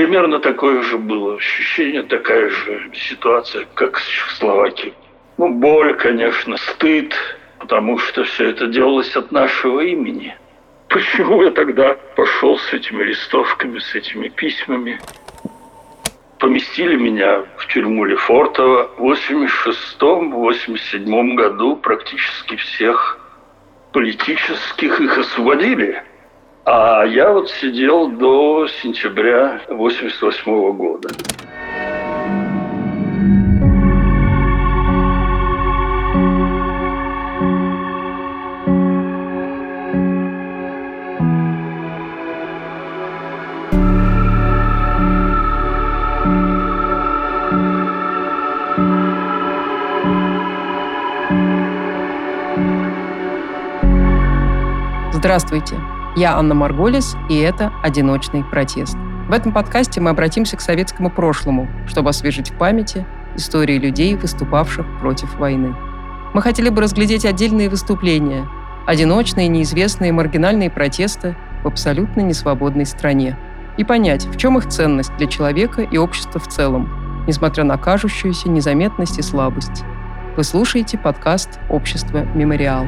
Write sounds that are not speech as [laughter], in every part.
примерно такое же было ощущение, такая же ситуация, как в Чехословакии. Ну, боль, конечно, стыд, потому что все это делалось от нашего имени. Почему я тогда пошел с этими листовками, с этими письмами? Поместили меня в тюрьму Лефортово. В 86-87 году практически всех политических их освободили. А я вот сидел до сентября 88 года. Здравствуйте, я Анна Марголис, и это «Одиночный протест». В этом подкасте мы обратимся к советскому прошлому, чтобы освежить в памяти истории людей, выступавших против войны. Мы хотели бы разглядеть отдельные выступления, одиночные, неизвестные, маргинальные протесты в абсолютно несвободной стране и понять, в чем их ценность для человека и общества в целом, несмотря на кажущуюся незаметность и слабость. Вы слушаете подкаст «Общество Мемориал».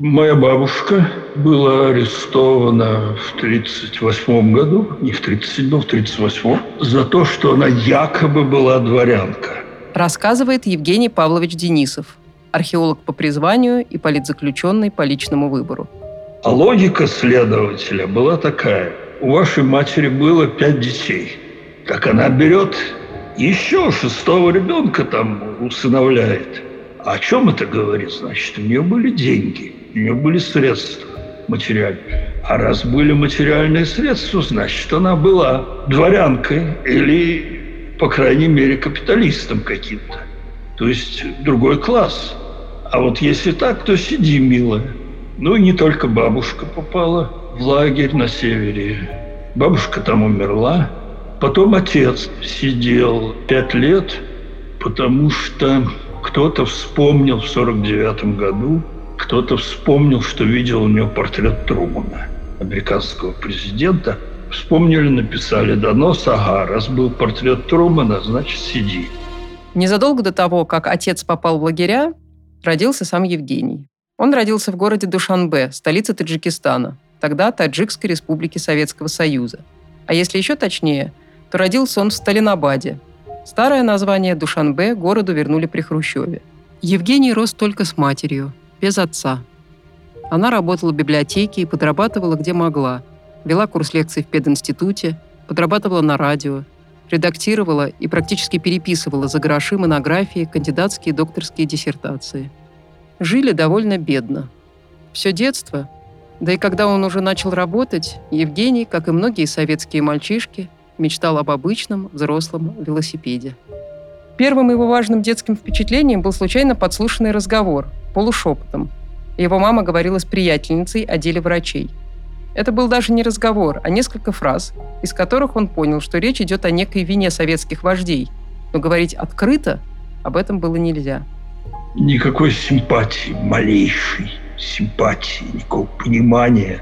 Моя бабушка была арестована в 1938 году, не в 1937, в 1938, за то, что она якобы была дворянка. Рассказывает Евгений Павлович Денисов, археолог по призванию и политзаключенный по личному выбору. А логика следователя была такая. У вашей матери было пять детей. Так она берет еще шестого ребенка там усыновляет. О чем это говорит? Значит, у нее были деньги у нее были средства материальные. А раз были материальные средства, значит, она была дворянкой или, по крайней мере, капиталистом каким-то. То есть другой класс. А вот если так, то сиди, милая. Ну и не только бабушка попала в лагерь на севере. Бабушка там умерла. Потом отец сидел пять лет, потому что кто-то вспомнил в сорок девятом году, кто-то вспомнил, что видел у него портрет Трумана, американского президента. Вспомнили, написали донос, ага, раз был портрет Трумана, значит, сиди. Незадолго до того, как отец попал в лагеря, родился сам Евгений. Он родился в городе Душанбе, столице Таджикистана, тогда Таджикской республики Советского Союза. А если еще точнее, то родился он в Сталинабаде. Старое название Душанбе городу вернули при Хрущеве. Евгений рос только с матерью, без отца. Она работала в библиотеке и подрабатывала где могла. Вела курс лекций в пединституте, подрабатывала на радио, редактировала и практически переписывала за гроши монографии, кандидатские и докторские диссертации. Жили довольно бедно. Все детство, да и когда он уже начал работать, Евгений, как и многие советские мальчишки, мечтал об обычном взрослом велосипеде. Первым его важным детским впечатлением был случайно подслушанный разговор, полушепотом. Его мама говорила с приятельницей о деле врачей. Это был даже не разговор, а несколько фраз, из которых он понял, что речь идет о некой вине советских вождей, но говорить открыто об этом было нельзя. Никакой симпатии, малейшей симпатии, никакого понимания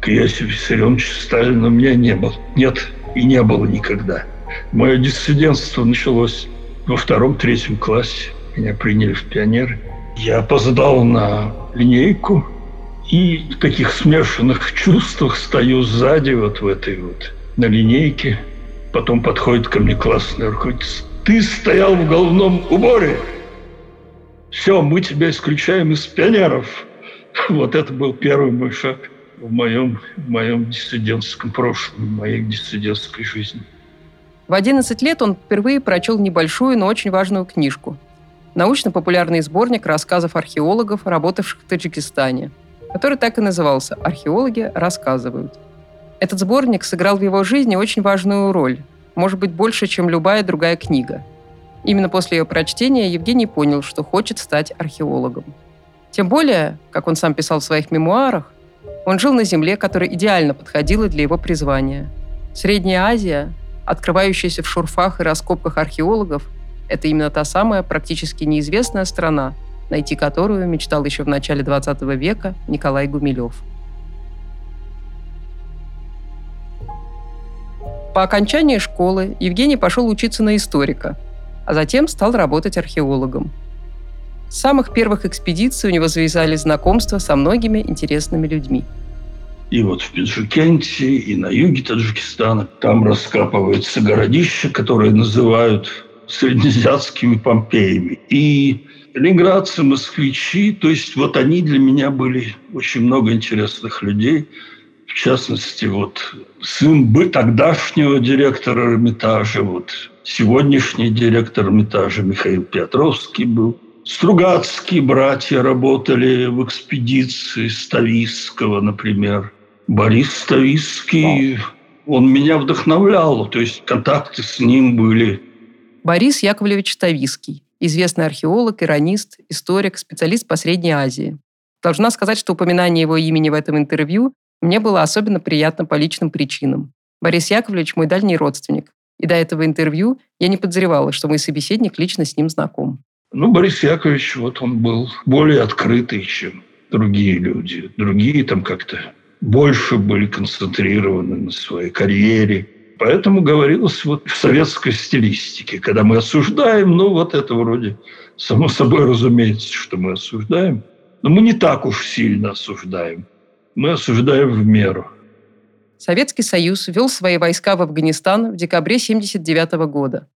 к Иосифу Виссарионовичу Сталину у меня не было. Нет, и не было никогда. Мое диссидентство началось во втором-третьем классе. Меня приняли в пионеры – я опоздал на линейку и в таких смешанных чувствах стою сзади вот в этой вот на линейке. Потом подходит ко мне классный руководитель. Ты стоял в головном уборе. Все, мы тебя исключаем из пионеров. [laughs] Вот это был первый мой шаг в моем, в моем диссидентском прошлом, в моей диссидентской жизни. В 11 лет он впервые прочел небольшую, но очень важную книжку научно-популярный сборник рассказов археологов, работавших в Таджикистане, который так и назывался «Археологи рассказывают». Этот сборник сыграл в его жизни очень важную роль, может быть, больше, чем любая другая книга. Именно после ее прочтения Евгений понял, что хочет стать археологом. Тем более, как он сам писал в своих мемуарах, он жил на земле, которая идеально подходила для его призвания. Средняя Азия, открывающаяся в шурфах и раскопках археологов, это именно та самая практически неизвестная страна, найти которую мечтал еще в начале 20 века Николай Гумилев. По окончании школы Евгений пошел учиться на историка, а затем стал работать археологом. С самых первых экспедиций у него завязались знакомства со многими интересными людьми – и вот в Пиджикенте, и на юге Таджикистана. Там раскапывается городище, которое называют среднеазиатскими Помпеями. И ленинградцы, москвичи, то есть вот они для меня были очень много интересных людей. В частности, вот сын бы тогдашнего директора Эрмитажа, вот сегодняшний директор Эрмитажа Михаил Петровский был. Стругацкие братья работали в экспедиции Ставийского, например. Борис Ставийский, он меня вдохновлял, то есть контакты с ним были. Борис Яковлевич Ставийский, известный археолог, иронист, историк, специалист по Средней Азии. Должна сказать, что упоминание его имени в этом интервью мне было особенно приятно по личным причинам. Борис Яковлевич – мой дальний родственник. И до этого интервью я не подозревала, что мой собеседник лично с ним знаком. Ну, Борис Яковлевич, вот он был более открытый, чем другие люди. Другие там как-то больше были концентрированы на своей карьере. Поэтому говорилось вот в советской стилистике, когда мы осуждаем, ну вот это вроде само собой разумеется, что мы осуждаем, но мы не так уж сильно осуждаем. Мы осуждаем в меру. Советский Союз ввел свои войска в Афганистан в декабре 1979 года.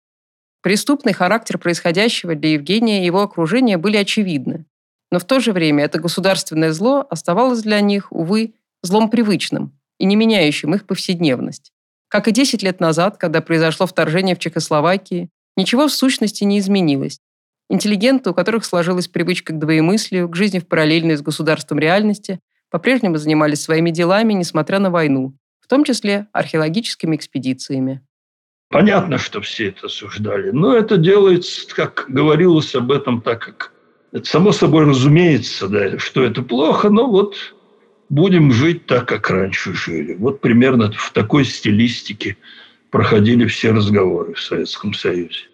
Преступный характер происходящего для Евгения и его окружения были очевидны. Но в то же время это государственное зло оставалось для них, увы, злом привычным и не меняющим их повседневность. Как и 10 лет назад, когда произошло вторжение в Чехословакии, ничего в сущности не изменилось. Интеллигенты, у которых сложилась привычка к двоемыслию, к жизни в параллельной с государством реальности, по-прежнему занимались своими делами, несмотря на войну, в том числе археологическими экспедициями. Понятно, что все это осуждали, но это делается, как говорилось об этом, так как это само собой разумеется, да, что это плохо, но вот будем жить так, как раньше жили. Вот примерно в такой стилистике проходили все разговоры в Советском Союзе.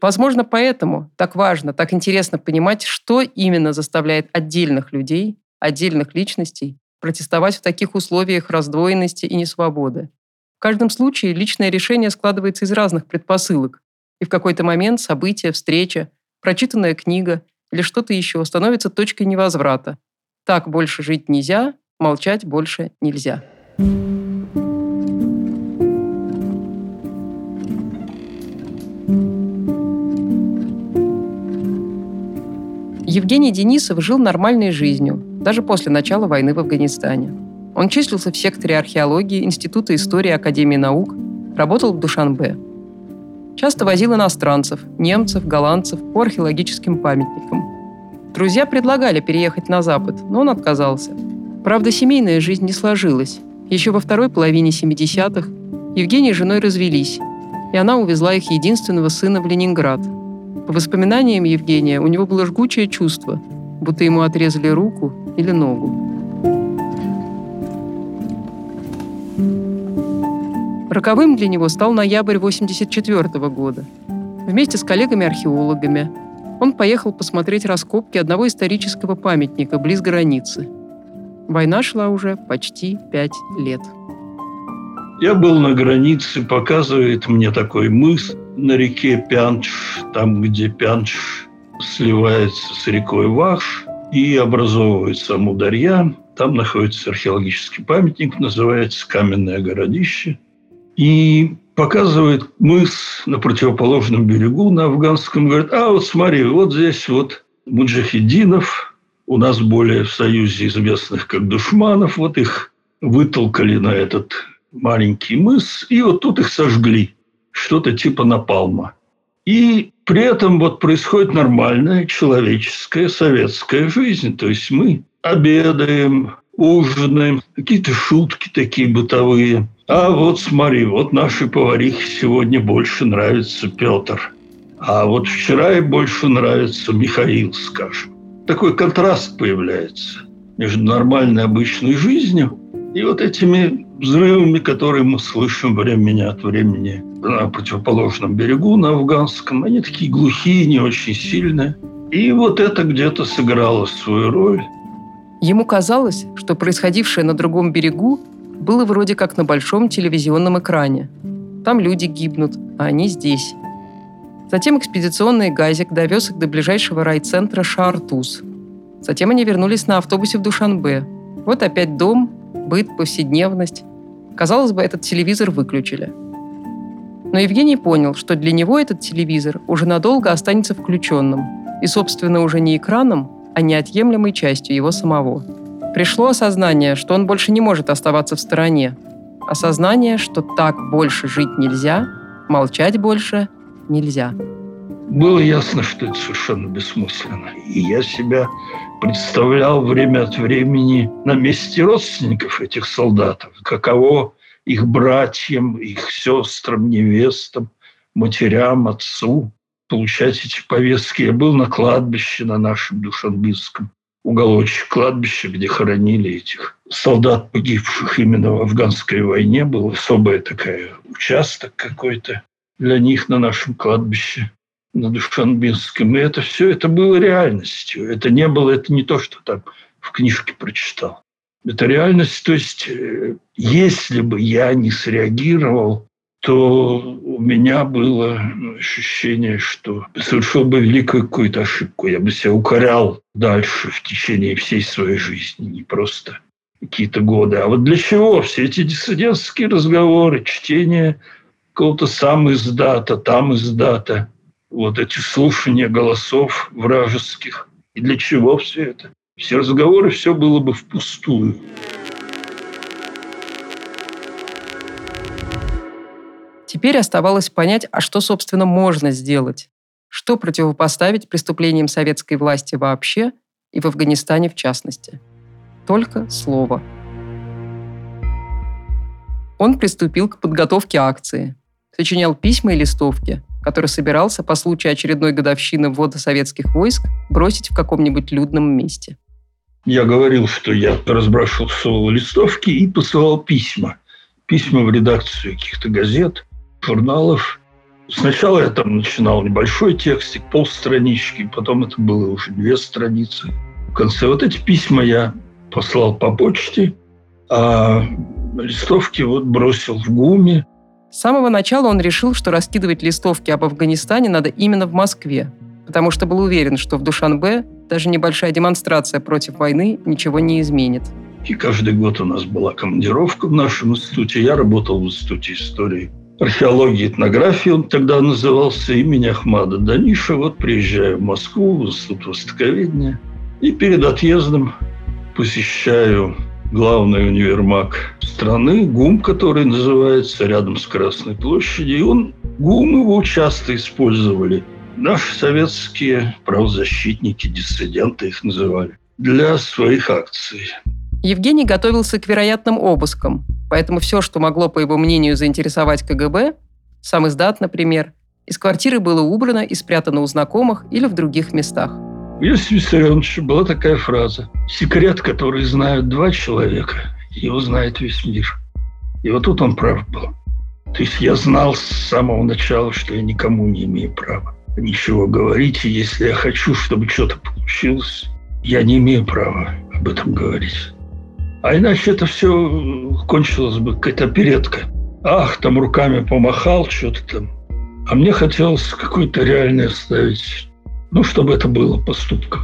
Возможно, поэтому так важно, так интересно понимать, что именно заставляет отдельных людей, отдельных личностей протестовать в таких условиях раздвоенности и несвободы. В каждом случае личное решение складывается из разных предпосылок, и в какой-то момент событие, встреча, прочитанная книга или что-то еще становится точкой невозврата. Так больше жить нельзя, молчать больше нельзя. Евгений Денисов жил нормальной жизнью, даже после начала войны в Афганистане. Он числился в секторе археологии Института истории Академии наук, работал в Душанбе. Часто возил иностранцев, немцев, голландцев по археологическим памятникам. Друзья предлагали переехать на Запад, но он отказался. Правда, семейная жизнь не сложилась. Еще во второй половине 70-х Евгений с женой развелись, и она увезла их единственного сына в Ленинград. По воспоминаниям Евгения, у него было жгучее чувство, будто ему отрезали руку или ногу. Роковым для него стал ноябрь 1984 года. Вместе с коллегами-археологами он поехал посмотреть раскопки одного исторического памятника близ границы. Война шла уже почти пять лет. Я был на границе, показывает мне такой мыс на реке Пянш, там, где Пянш сливается с рекой Вахш и образовывается Амударья. Там находится археологический памятник, называется Каменное городище – и показывает мыс на противоположном берегу, на афганском, говорит, а вот смотри, вот здесь вот муджахидинов, у нас более в Союзе известных как душманов, вот их вытолкали на этот маленький мыс, и вот тут их сожгли, что-то типа напалма. И при этом вот происходит нормальная человеческая советская жизнь. То есть мы обедаем, ужинаем, какие-то шутки такие бытовые – а вот смотри, вот нашей поварихе сегодня больше нравится Петр. А вот вчера ей больше нравится Михаил, скажем. Такой контраст появляется между нормальной обычной жизнью и вот этими взрывами, которые мы слышим время от времени на противоположном берегу, на афганском. Они такие глухие, не очень сильные. И вот это где-то сыграло свою роль. Ему казалось, что происходившее на другом берегу было вроде как на большом телевизионном экране. Там люди гибнут, а они здесь. Затем экспедиционный газик довез их до ближайшего райцентра Шаартуз. Затем они вернулись на автобусе в Душанбе. Вот опять дом, быт, повседневность. Казалось бы, этот телевизор выключили. Но Евгений понял, что для него этот телевизор уже надолго останется включенным. И, собственно, уже не экраном, а неотъемлемой частью его самого. Пришло осознание, что он больше не может оставаться в стороне. Осознание, что так больше жить нельзя, молчать больше нельзя. Было ясно, что это совершенно бессмысленно. И я себя представлял время от времени на месте родственников этих солдатов. Каково их братьям, их сестрам, невестам, матерям, отцу получать эти повестки. Я был на кладбище на нашем Душанбинском уголочек кладбища, где хоронили этих солдат, погибших именно в афганской войне. Был особый такой участок какой-то для них на нашем кладбище на Душанбинском. И это все, это было реальностью. Это не было, это не то, что там в книжке прочитал. Это реальность. То есть, э, если бы я не среагировал, то у меня было ощущение, что совершил бы великую какую-то ошибку. Я бы себя укорял дальше в течение всей своей жизни, не просто какие-то годы. А вот для чего все эти диссидентские разговоры, чтение какого-то сам издата, там издата, вот эти слушания голосов вражеских. И для чего все это? Все разговоры, все было бы впустую. Теперь оставалось понять, а что, собственно, можно сделать. Что противопоставить преступлениям советской власти вообще и в Афганистане в частности. Только слово. Он приступил к подготовке акции – сочинял письма и листовки, которые собирался по случаю очередной годовщины ввода советских войск бросить в каком-нибудь людном месте. Я говорил, что я разбрасывал листовки и посылал письма. Письма в редакцию каких-то газет, журналов. Сначала я там начинал небольшой текстик, полстранички, потом это было уже две страницы. В конце вот эти письма я послал по почте, а листовки вот бросил в ГУМе. С самого начала он решил, что раскидывать листовки об Афганистане надо именно в Москве, потому что был уверен, что в Душанбе даже небольшая демонстрация против войны ничего не изменит. И каждый год у нас была командировка в нашем институте. Я работал в институте истории археологии этнографии, он тогда назывался, имени Ахмада Даниша. Вот приезжаю в Москву, в институт востоковедения, и перед отъездом посещаю главный универмаг страны, ГУМ, который называется рядом с Красной площадью. И он, ГУМ его часто использовали. Наши советские правозащитники, диссиденты их называли, для своих акций. Евгений готовился к вероятным обыскам, поэтому все, что могло, по его мнению, заинтересовать КГБ, сам издат, например, из квартиры было убрано и спрятано у знакомых или в других местах. У Иосифа Виссарионовича была такая фраза. «Секрет, который знают два человека, его знает весь мир». И вот тут он прав был. То есть я знал с самого начала, что я никому не имею права ничего говорить. И если я хочу, чтобы что-то получилось, я не имею права об этом говорить. А иначе это все кончилось бы какая-то оперетка. Ах, там руками помахал, что-то там. А мне хотелось какое-то реальное оставить ну, чтобы это было поступком.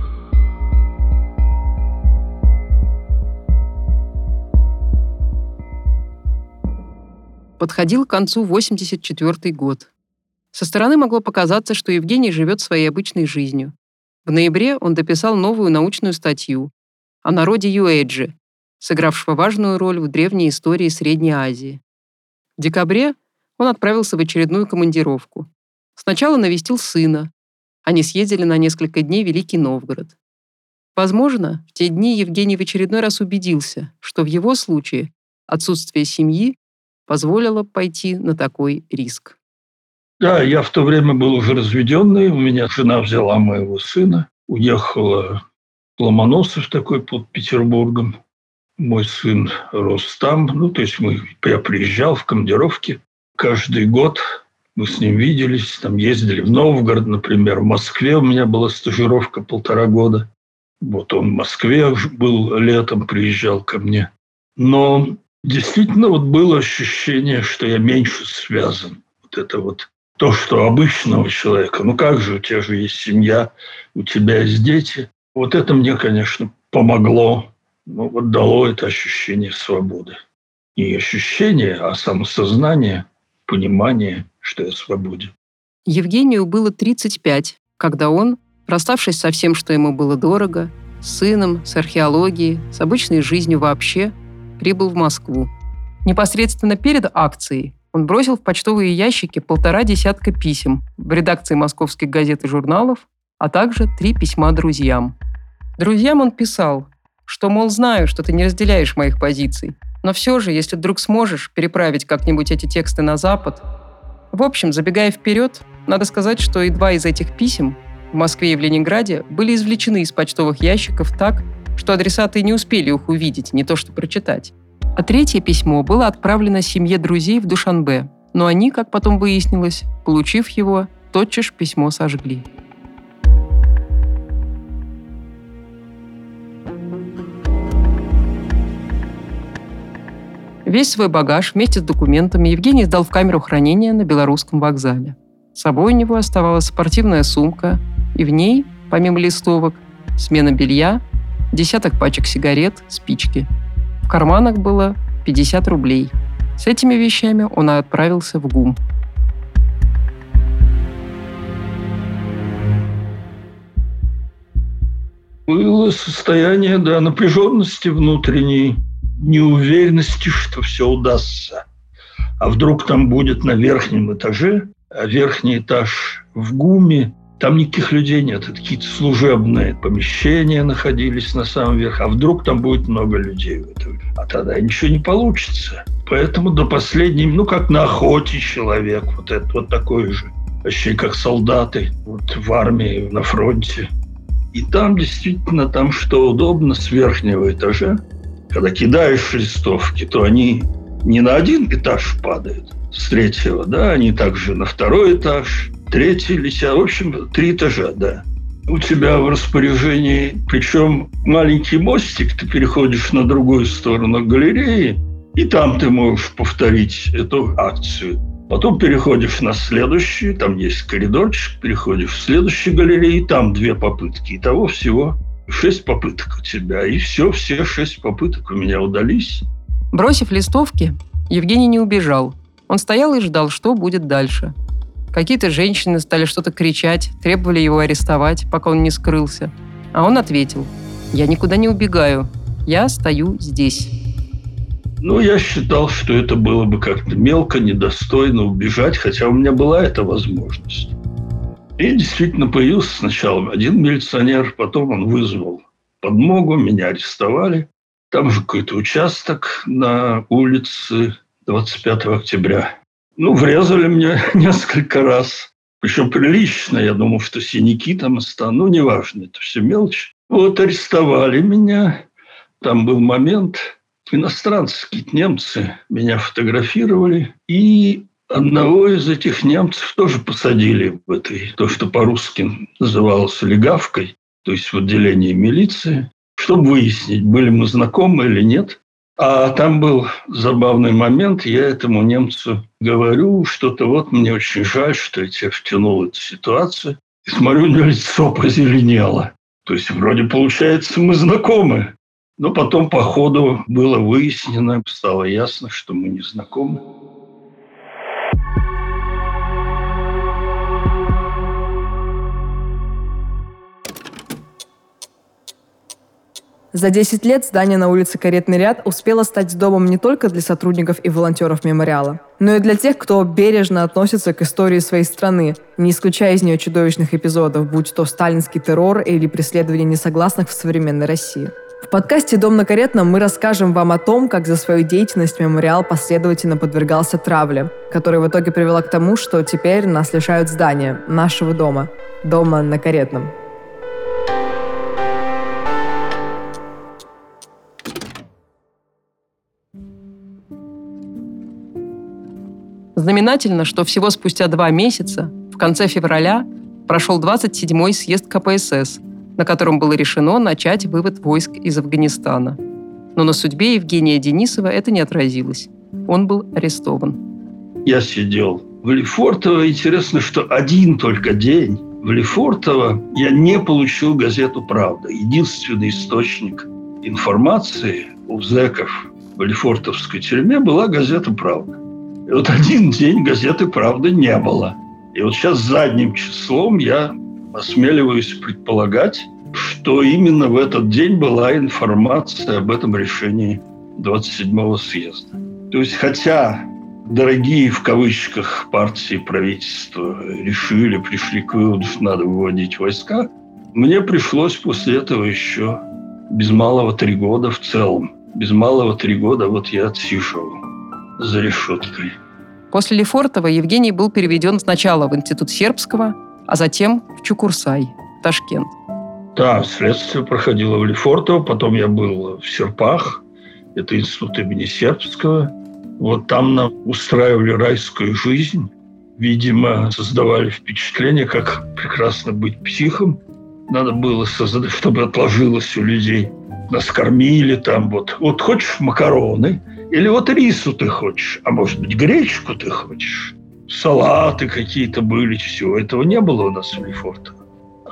Подходил к концу 84 год. Со стороны могло показаться, что Евгений живет своей обычной жизнью. В ноябре он дописал новую научную статью о народе Юэджи, сыгравшего важную роль в древней истории Средней Азии. В декабре он отправился в очередную командировку. Сначала навестил сына, они съездили на несколько дней в Великий Новгород. Возможно, в те дни Евгений в очередной раз убедился, что в его случае отсутствие семьи позволило пойти на такой риск. Да, я в то время был уже разведенный, у меня жена взяла моего сына, уехала в Ломоносов такой под Петербургом. Мой сын рос там, ну, то есть мы, я приезжал в командировки каждый год мы с ним виделись, там ездили в Новгород, например, в Москве у меня была стажировка полтора года. Вот он в Москве был летом, приезжал ко мне. Но Действительно, вот было ощущение, что я меньше связан. Вот это вот то, что обычного человека. Ну как же, у тебя же есть семья, у тебя есть дети. Вот это мне, конечно, помогло, ну, вот дало это ощущение свободы. Не ощущение, а самосознание, понимание, что я свободен. Евгению было 35, когда он, расставшись со всем, что ему было дорого, с сыном, с археологией, с обычной жизнью вообще, прибыл в Москву. Непосредственно перед акцией он бросил в почтовые ящики полтора десятка писем в редакции московских газет и журналов, а также три письма друзьям. Друзьям он писал, что, мол, знаю, что ты не разделяешь моих позиций, но все же, если вдруг сможешь переправить как-нибудь эти тексты на Запад... В общем, забегая вперед, надо сказать, что и два из этих писем в Москве и в Ленинграде были извлечены из почтовых ящиков так, что адресаты не успели их увидеть, не то что прочитать. А третье письмо было отправлено семье друзей в Душанбе, но они, как потом выяснилось, получив его, тотчас письмо сожгли. Весь свой багаж вместе с документами Евгений сдал в камеру хранения на Белорусском вокзале. С собой у него оставалась спортивная сумка, и в ней, помимо листовок, смена белья, десяток пачек сигарет, спички – карманах было 50 рублей. С этими вещами он отправился в ГУМ. Было состояние да, напряженности внутренней, неуверенности, что все удастся. А вдруг там будет на верхнем этаже, а верхний этаж в ГУМе, там никаких людей нет, это какие-то служебные помещения находились на самом верху. А вдруг там будет много людей? А тогда ничего не получится. Поэтому до последней, ну, как на охоте человек, вот это вот такой же. Вообще как солдаты вот в армии, на фронте. И там действительно, там что удобно с верхнего этажа, когда кидаешь листовки, то они не на один этаж падают с третьего, да, они также на второй этаж, третий летят. В общем, три этажа, да. У тебя в распоряжении, причем маленький мостик, ты переходишь на другую сторону галереи, и там ты можешь повторить эту акцию. Потом переходишь на следующую, там есть коридорчик, переходишь в следующую галерею, и там две попытки. Итого всего шесть попыток у тебя. И все, все шесть попыток у меня удались. Бросив листовки, Евгений не убежал. Он стоял и ждал, что будет дальше. Какие-то женщины стали что-то кричать, требовали его арестовать, пока он не скрылся. А он ответил, «Я никуда не убегаю, я стою здесь». Ну, я считал, что это было бы как-то мелко, недостойно убежать, хотя у меня была эта возможность. И действительно появился сначала один милиционер, потом он вызвал подмогу, меня арестовали. Там же какой-то участок на улице 25 октября. Ну, врезали мне [laughs] несколько раз. Причем прилично. Я думал, что синяки там останутся. Ну, неважно, это все мелочь. Вот арестовали меня. Там был момент, иностранцы, какие-то немцы меня фотографировали. И одного из этих немцев тоже посадили в этой, то, что по-русски называлось легавкой, то есть в отделении милиции, чтобы выяснить, были мы знакомы или нет. А там был забавный момент. Я этому немцу говорю что-то, вот мне очень жаль, что я тебя втянул в эту ситуацию. И смотрю, у него лицо позеленело. То есть вроде получается мы знакомы. Но потом по ходу было выяснено, стало ясно, что мы не знакомы. За 10 лет здание на улице Каретный ряд успело стать домом не только для сотрудников и волонтеров мемориала, но и для тех, кто бережно относится к истории своей страны, не исключая из нее чудовищных эпизодов, будь то сталинский террор или преследование несогласных в современной России. В подкасте «Дом на Каретном» мы расскажем вам о том, как за свою деятельность мемориал последовательно подвергался травле, которая в итоге привела к тому, что теперь нас лишают здания, нашего дома, дома на Каретном. Знаменательно, что всего спустя два месяца, в конце февраля, прошел 27-й съезд КПСС, на котором было решено начать вывод войск из Афганистана. Но на судьбе Евгения Денисова это не отразилось. Он был арестован. Я сидел в Лефортово. Интересно, что один только день в Лефортово я не получил газету «Правда». Единственный источник информации у зэков в Лефортовской тюрьме была газета «Правда». И вот один день газеты «Правда» не было. И вот сейчас задним числом я осмеливаюсь предполагать, что именно в этот день была информация об этом решении 27-го съезда. То есть, хотя дорогие в кавычках партии правительства решили, пришли к выводу, что надо выводить войска, мне пришлось после этого еще без малого три года в целом. Без малого три года вот я отсиживал за решеткой. После Лефортова Евгений был переведен сначала в Институт сербского, а затем в Чукурсай, Ташкент. Да, следствие проходило в Лефортово, потом я был в Серпах, это институт имени Сербского. Вот там нам устраивали райскую жизнь. Видимо, создавали впечатление, как прекрасно быть психом. Надо было создать, чтобы отложилось у людей. Нас кормили там вот. Вот хочешь макароны, или вот рису ты хочешь, а может быть гречку ты хочешь. Салаты какие-то были, все. Этого не было у нас в Лефортово.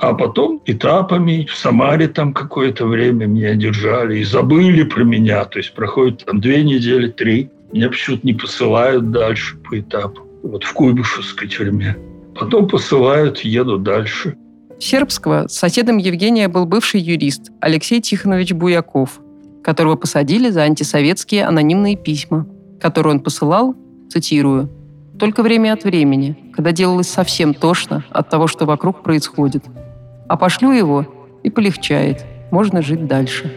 А потом этапами в Самаре там какое-то время меня держали и забыли про меня. То есть проходит там две недели, три. Меня почему-то не посылают дальше по этапу. Вот в Куйбышевской тюрьме. Потом посылают, еду дальше. Сербского соседом Евгения был бывший юрист Алексей Тихонович Буяков, которого посадили за антисоветские анонимные письма, которые он посылал, цитирую, «только время от времени, когда делалось совсем тошно от того, что вокруг происходит а пошлю его, и полегчает. Можно жить дальше.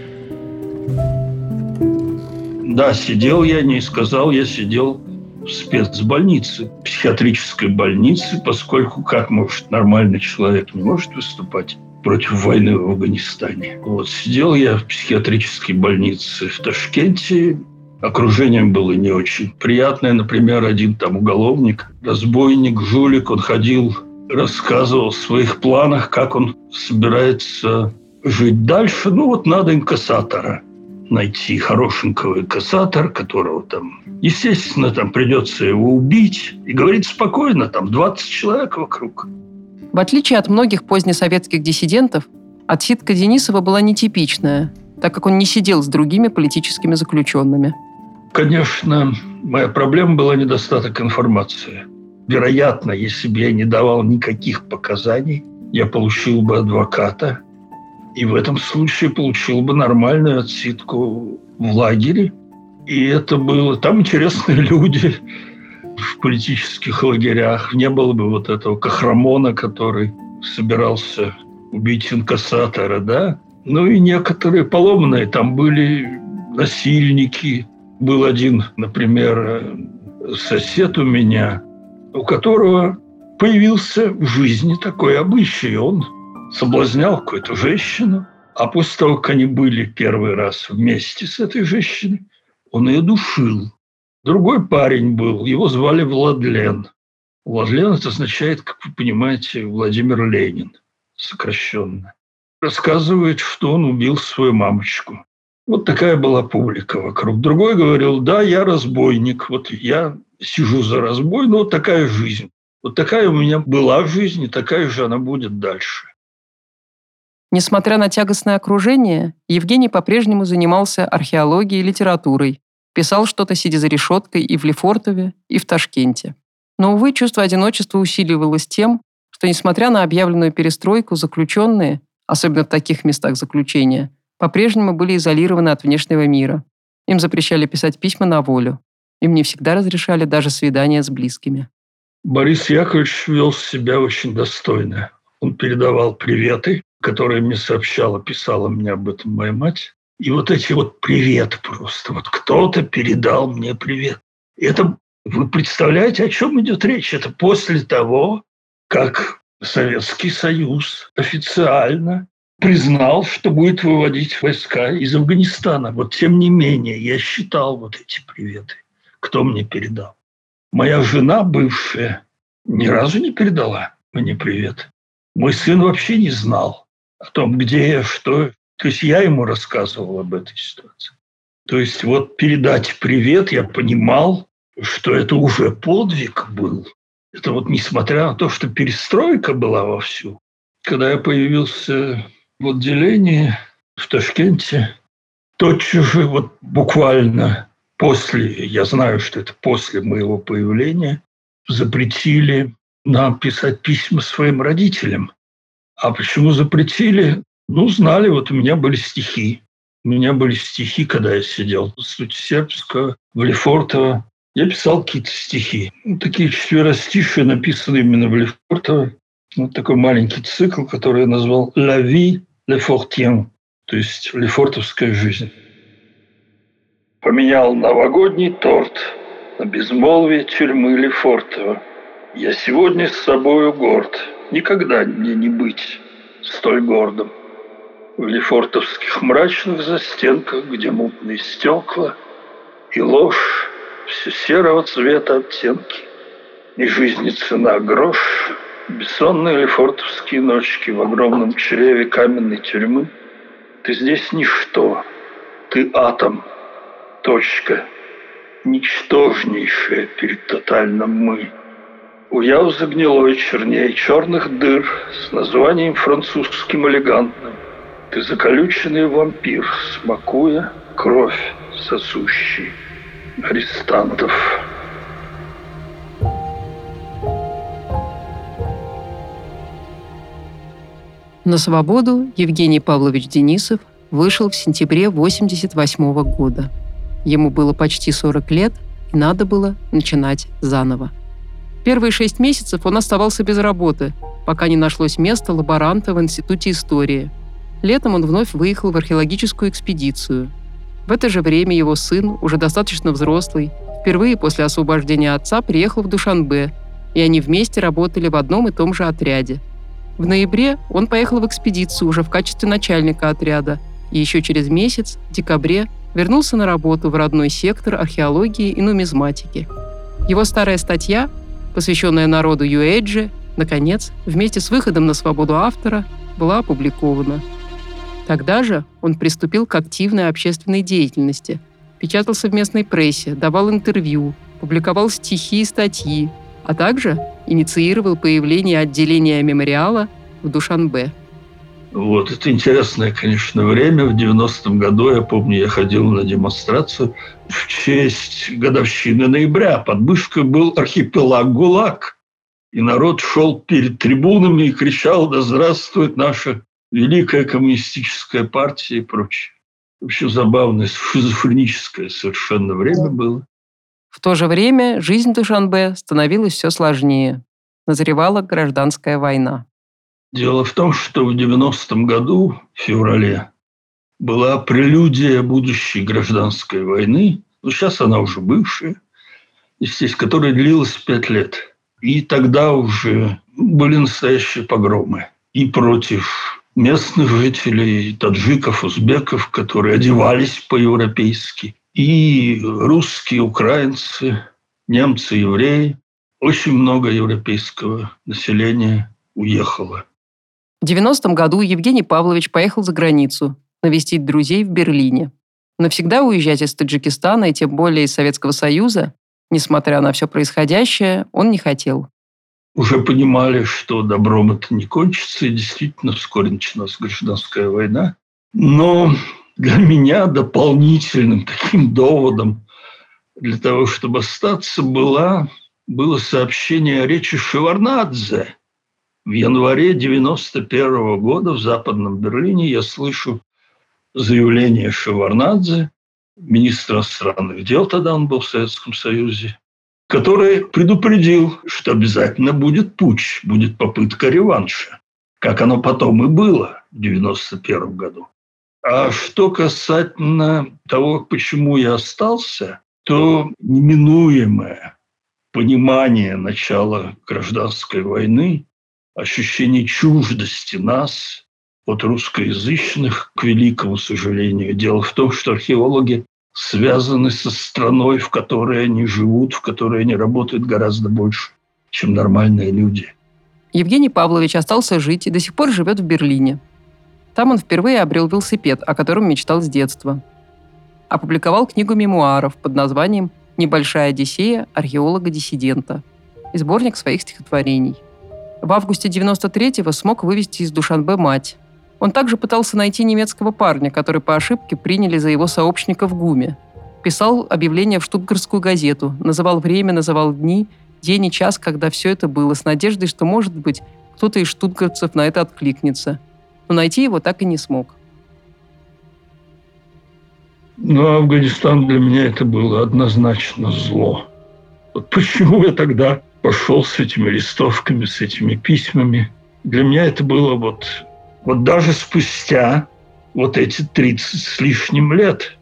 Да, сидел я, не сказал, я сидел в спецбольнице, психиатрической больнице, поскольку как может нормальный человек не может выступать против войны в Афганистане. Вот сидел я в психиатрической больнице в Ташкенте, окружением было не очень приятное. Например, один там уголовник, разбойник, жулик, он ходил рассказывал в своих планах, как он собирается жить дальше. Ну вот надо инкассатора найти, хорошенького инкассатора, которого там, естественно, там придется его убить. И говорит спокойно, там 20 человек вокруг. В отличие от многих позднесоветских диссидентов, отсидка Денисова была нетипичная, так как он не сидел с другими политическими заключенными. Конечно, моя проблема была недостаток информации – Вероятно, если бы я не давал никаких показаний, я получил бы адвоката, и в этом случае получил бы нормальную отсидку в лагере. И это было... Там интересные [laughs] люди в политических лагерях. Не было бы вот этого Кахрамона, который собирался убить инкассатора, да? Ну и некоторые поломанные. Там были насильники. Был один, например, сосед у меня – у которого появился в жизни такой обычай. Он соблазнял какую-то женщину, а после того, как они были первый раз вместе с этой женщиной, он ее душил. Другой парень был, его звали Владлен. Владлен – это означает, как вы понимаете, Владимир Ленин, сокращенно. Рассказывает, что он убил свою мамочку. Вот такая была публика вокруг. Другой говорил, да, я разбойник, вот я сижу за разбой, но вот такая жизнь. Вот такая у меня была жизнь, и такая же она будет дальше. Несмотря на тягостное окружение, Евгений по-прежнему занимался археологией и литературой, писал что-то, сидя за решеткой и в Лефортове, и в Ташкенте. Но, увы, чувство одиночества усиливалось тем, что, несмотря на объявленную перестройку, заключенные, особенно в таких местах заключения, по-прежнему были изолированы от внешнего мира. Им запрещали писать письма на волю. Им не всегда разрешали даже свидания с близкими. Борис Яковлевич вел себя очень достойно. Он передавал приветы, которые мне сообщала, писала мне об этом моя мать. И вот эти вот приветы просто. Вот кто-то передал мне привет. Это, вы представляете, о чем идет речь? Это после того, как Советский Союз официально признал, что будет выводить войска из Афганистана. Вот тем не менее, я считал вот эти приветы кто мне передал. Моя жена бывшая ни разу не передала мне привет. Мой сын вообще не знал о том, где я, что. То есть я ему рассказывал об этой ситуации. То есть вот передать привет я понимал, что это уже подвиг был. Это вот несмотря на то, что перестройка была вовсю. Когда я появился в отделении в Ташкенте, тотчас же, вот буквально после, я знаю, что это после моего появления, запретили нам писать письма своим родителям. А почему запретили? Ну, знали, вот у меня были стихи. У меня были стихи, когда я сидел в Институте Сербского, в Лефортово. Я писал какие-то стихи. Ну, такие четверостишие, написанные именно в Лефортово. Вот такой маленький цикл, который я назвал «La vie Лефортien», то есть «Лефортовская жизнь». Поменял новогодний торт на безмолвие тюрьмы Лефортово. Я сегодня с собою горд, никогда мне не быть столь гордым. В лефортовских мрачных застенках, где мутные стекла и ложь, все серого цвета оттенки, и жизни цена грош, бессонные лефортовские ночки в огромном чреве каменной тюрьмы. Ты здесь ничто, ты атом, точка, ничтожнейшая перед тотальным «мы». Уяв загнилой черней черных дыр с названием французским элегантным. Ты заколюченный вампир, смакуя кровь сосущий арестантов. На свободу Евгений Павлович Денисов вышел в сентябре 1988 года. Ему было почти 40 лет, и надо было начинать заново. Первые шесть месяцев он оставался без работы, пока не нашлось место лаборанта в Институте истории. Летом он вновь выехал в археологическую экспедицию. В это же время его сын, уже достаточно взрослый, впервые после освобождения отца приехал в Душанбе, и они вместе работали в одном и том же отряде. В ноябре он поехал в экспедицию уже в качестве начальника отряда, и еще через месяц, в декабре, вернулся на работу в родной сектор археологии и нумизматики. Его старая статья посвященная народу Юэджи, наконец, вместе с выходом на свободу автора, была опубликована. Тогда же он приступил к активной общественной деятельности, печатался в местной прессе, давал интервью, публиковал стихи и статьи, а также инициировал появление отделения мемориала в Душанбе. Вот, это интересное, конечно, время. В 90-м году, я помню, я ходил на демонстрацию в честь годовщины ноября. Под мышкой был архипелаг ГУЛАГ. И народ шел перед трибунами и кричал «Да здравствует наша великая коммунистическая партия» и прочее. Вообще забавное, [laughs] шизофреническое совершенно время было. В то же время жизнь Душанбе становилась все сложнее. Назревала гражданская война. Дело в том, что в 90-м году, в феврале, была прелюдия будущей гражданской войны, ну, сейчас она уже бывшая, естественно, которая длилась пять лет. И тогда уже были настоящие погромы и против местных жителей, таджиков, узбеков, которые одевались по-европейски, и русские, украинцы, немцы, евреи. Очень много европейского населения уехало. В 90-м году Евгений Павлович поехал за границу навестить друзей в Берлине. Навсегда уезжать из Таджикистана и тем более из Советского Союза, несмотря на все происходящее, он не хотел. Уже понимали, что добром это не кончится, и действительно вскоре началась гражданская война. Но для меня дополнительным таким доводом для того, чтобы остаться, была, было сообщение о речи Шеварнадзе, в январе 91 года в Западном Берлине я слышу заявление Шеварнадзе, министра иностранных дел, тогда он был в Советском Союзе, который предупредил, что обязательно будет путь, будет попытка реванша, как оно потом и было в 91 году. А что касательно того, почему я остался, то неминуемое понимание начала гражданской войны ощущение чуждости нас от русскоязычных, к великому сожалению. Дело в том, что археологи связаны со страной, в которой они живут, в которой они работают гораздо больше, чем нормальные люди. Евгений Павлович остался жить и до сих пор живет в Берлине. Там он впервые обрел велосипед, о котором мечтал с детства. опубликовал книгу мемуаров под названием «Небольшая Одиссея археолога-диссидента» и сборник своих стихотворений. В августе 93-го смог вывести из Душанбе мать. Он также пытался найти немецкого парня, который по ошибке приняли за его сообщника в ГУМе. Писал объявление в штутгарскую газету, называл время, называл дни, день и час, когда все это было, с надеждой, что, может быть, кто-то из штутгарцев на это откликнется. Но найти его так и не смог. Но Афганистан для меня это было однозначно зло. Вот почему я тогда пошел с этими листовками, с этими письмами. Для меня это было вот, вот даже спустя вот эти 30 с лишним лет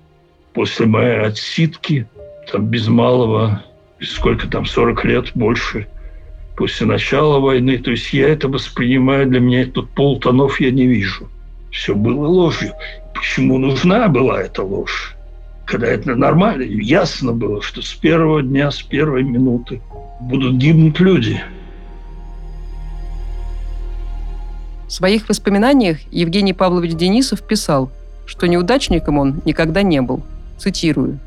после моей отсидки, там без малого, сколько там, 40 лет больше, после начала войны. То есть я это воспринимаю, для меня тут полтонов я не вижу. Все было ложью. Почему нужна была эта ложь? Когда это нормально, ясно было, что с первого дня, с первой минуты будут гибнуть люди. В своих воспоминаниях Евгений Павлович Денисов писал, что неудачником он никогда не был. Цитирую.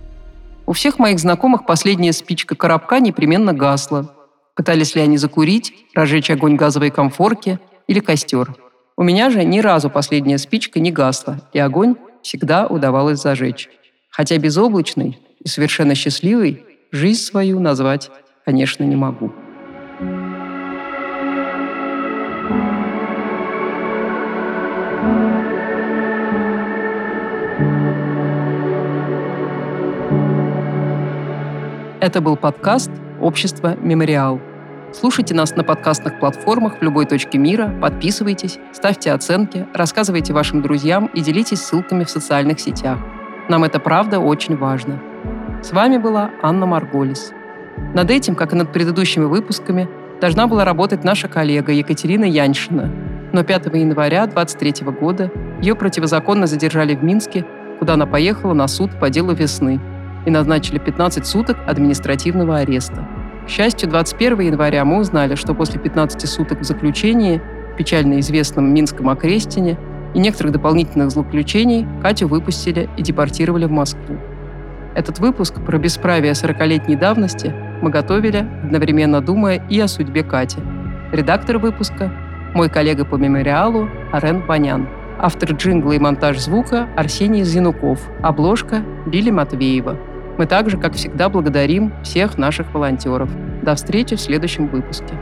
«У всех моих знакомых последняя спичка коробка непременно гасла. Пытались ли они закурить, разжечь огонь газовой комфорки или костер. У меня же ни разу последняя спичка не гасла, и огонь всегда удавалось зажечь. Хотя безоблачный и совершенно счастливый жизнь свою назвать конечно, не могу. Это был подкаст «Общество Мемориал». Слушайте нас на подкастных платформах в любой точке мира, подписывайтесь, ставьте оценки, рассказывайте вашим друзьям и делитесь ссылками в социальных сетях. Нам это правда очень важно. С вами была Анна Марголис. Над этим, как и над предыдущими выпусками, должна была работать наша коллега Екатерина Яньшина. Но 5 января 23 года ее противозаконно задержали в Минске, куда она поехала на суд по делу весны и назначили 15 суток административного ареста. К счастью, 21 января мы узнали, что после 15 суток в заключении печально известном Минском окрестине и некоторых дополнительных злоключений Катю выпустили и депортировали в Москву. Этот выпуск про бесправие 40-летней давности мы готовили, одновременно думая и о судьбе Кати. Редактор выпуска – мой коллега по мемориалу Арен Банян. Автор джингла и монтаж звука – Арсений Зинуков. Обложка – Лили Матвеева. Мы также, как всегда, благодарим всех наших волонтеров. До встречи в следующем выпуске.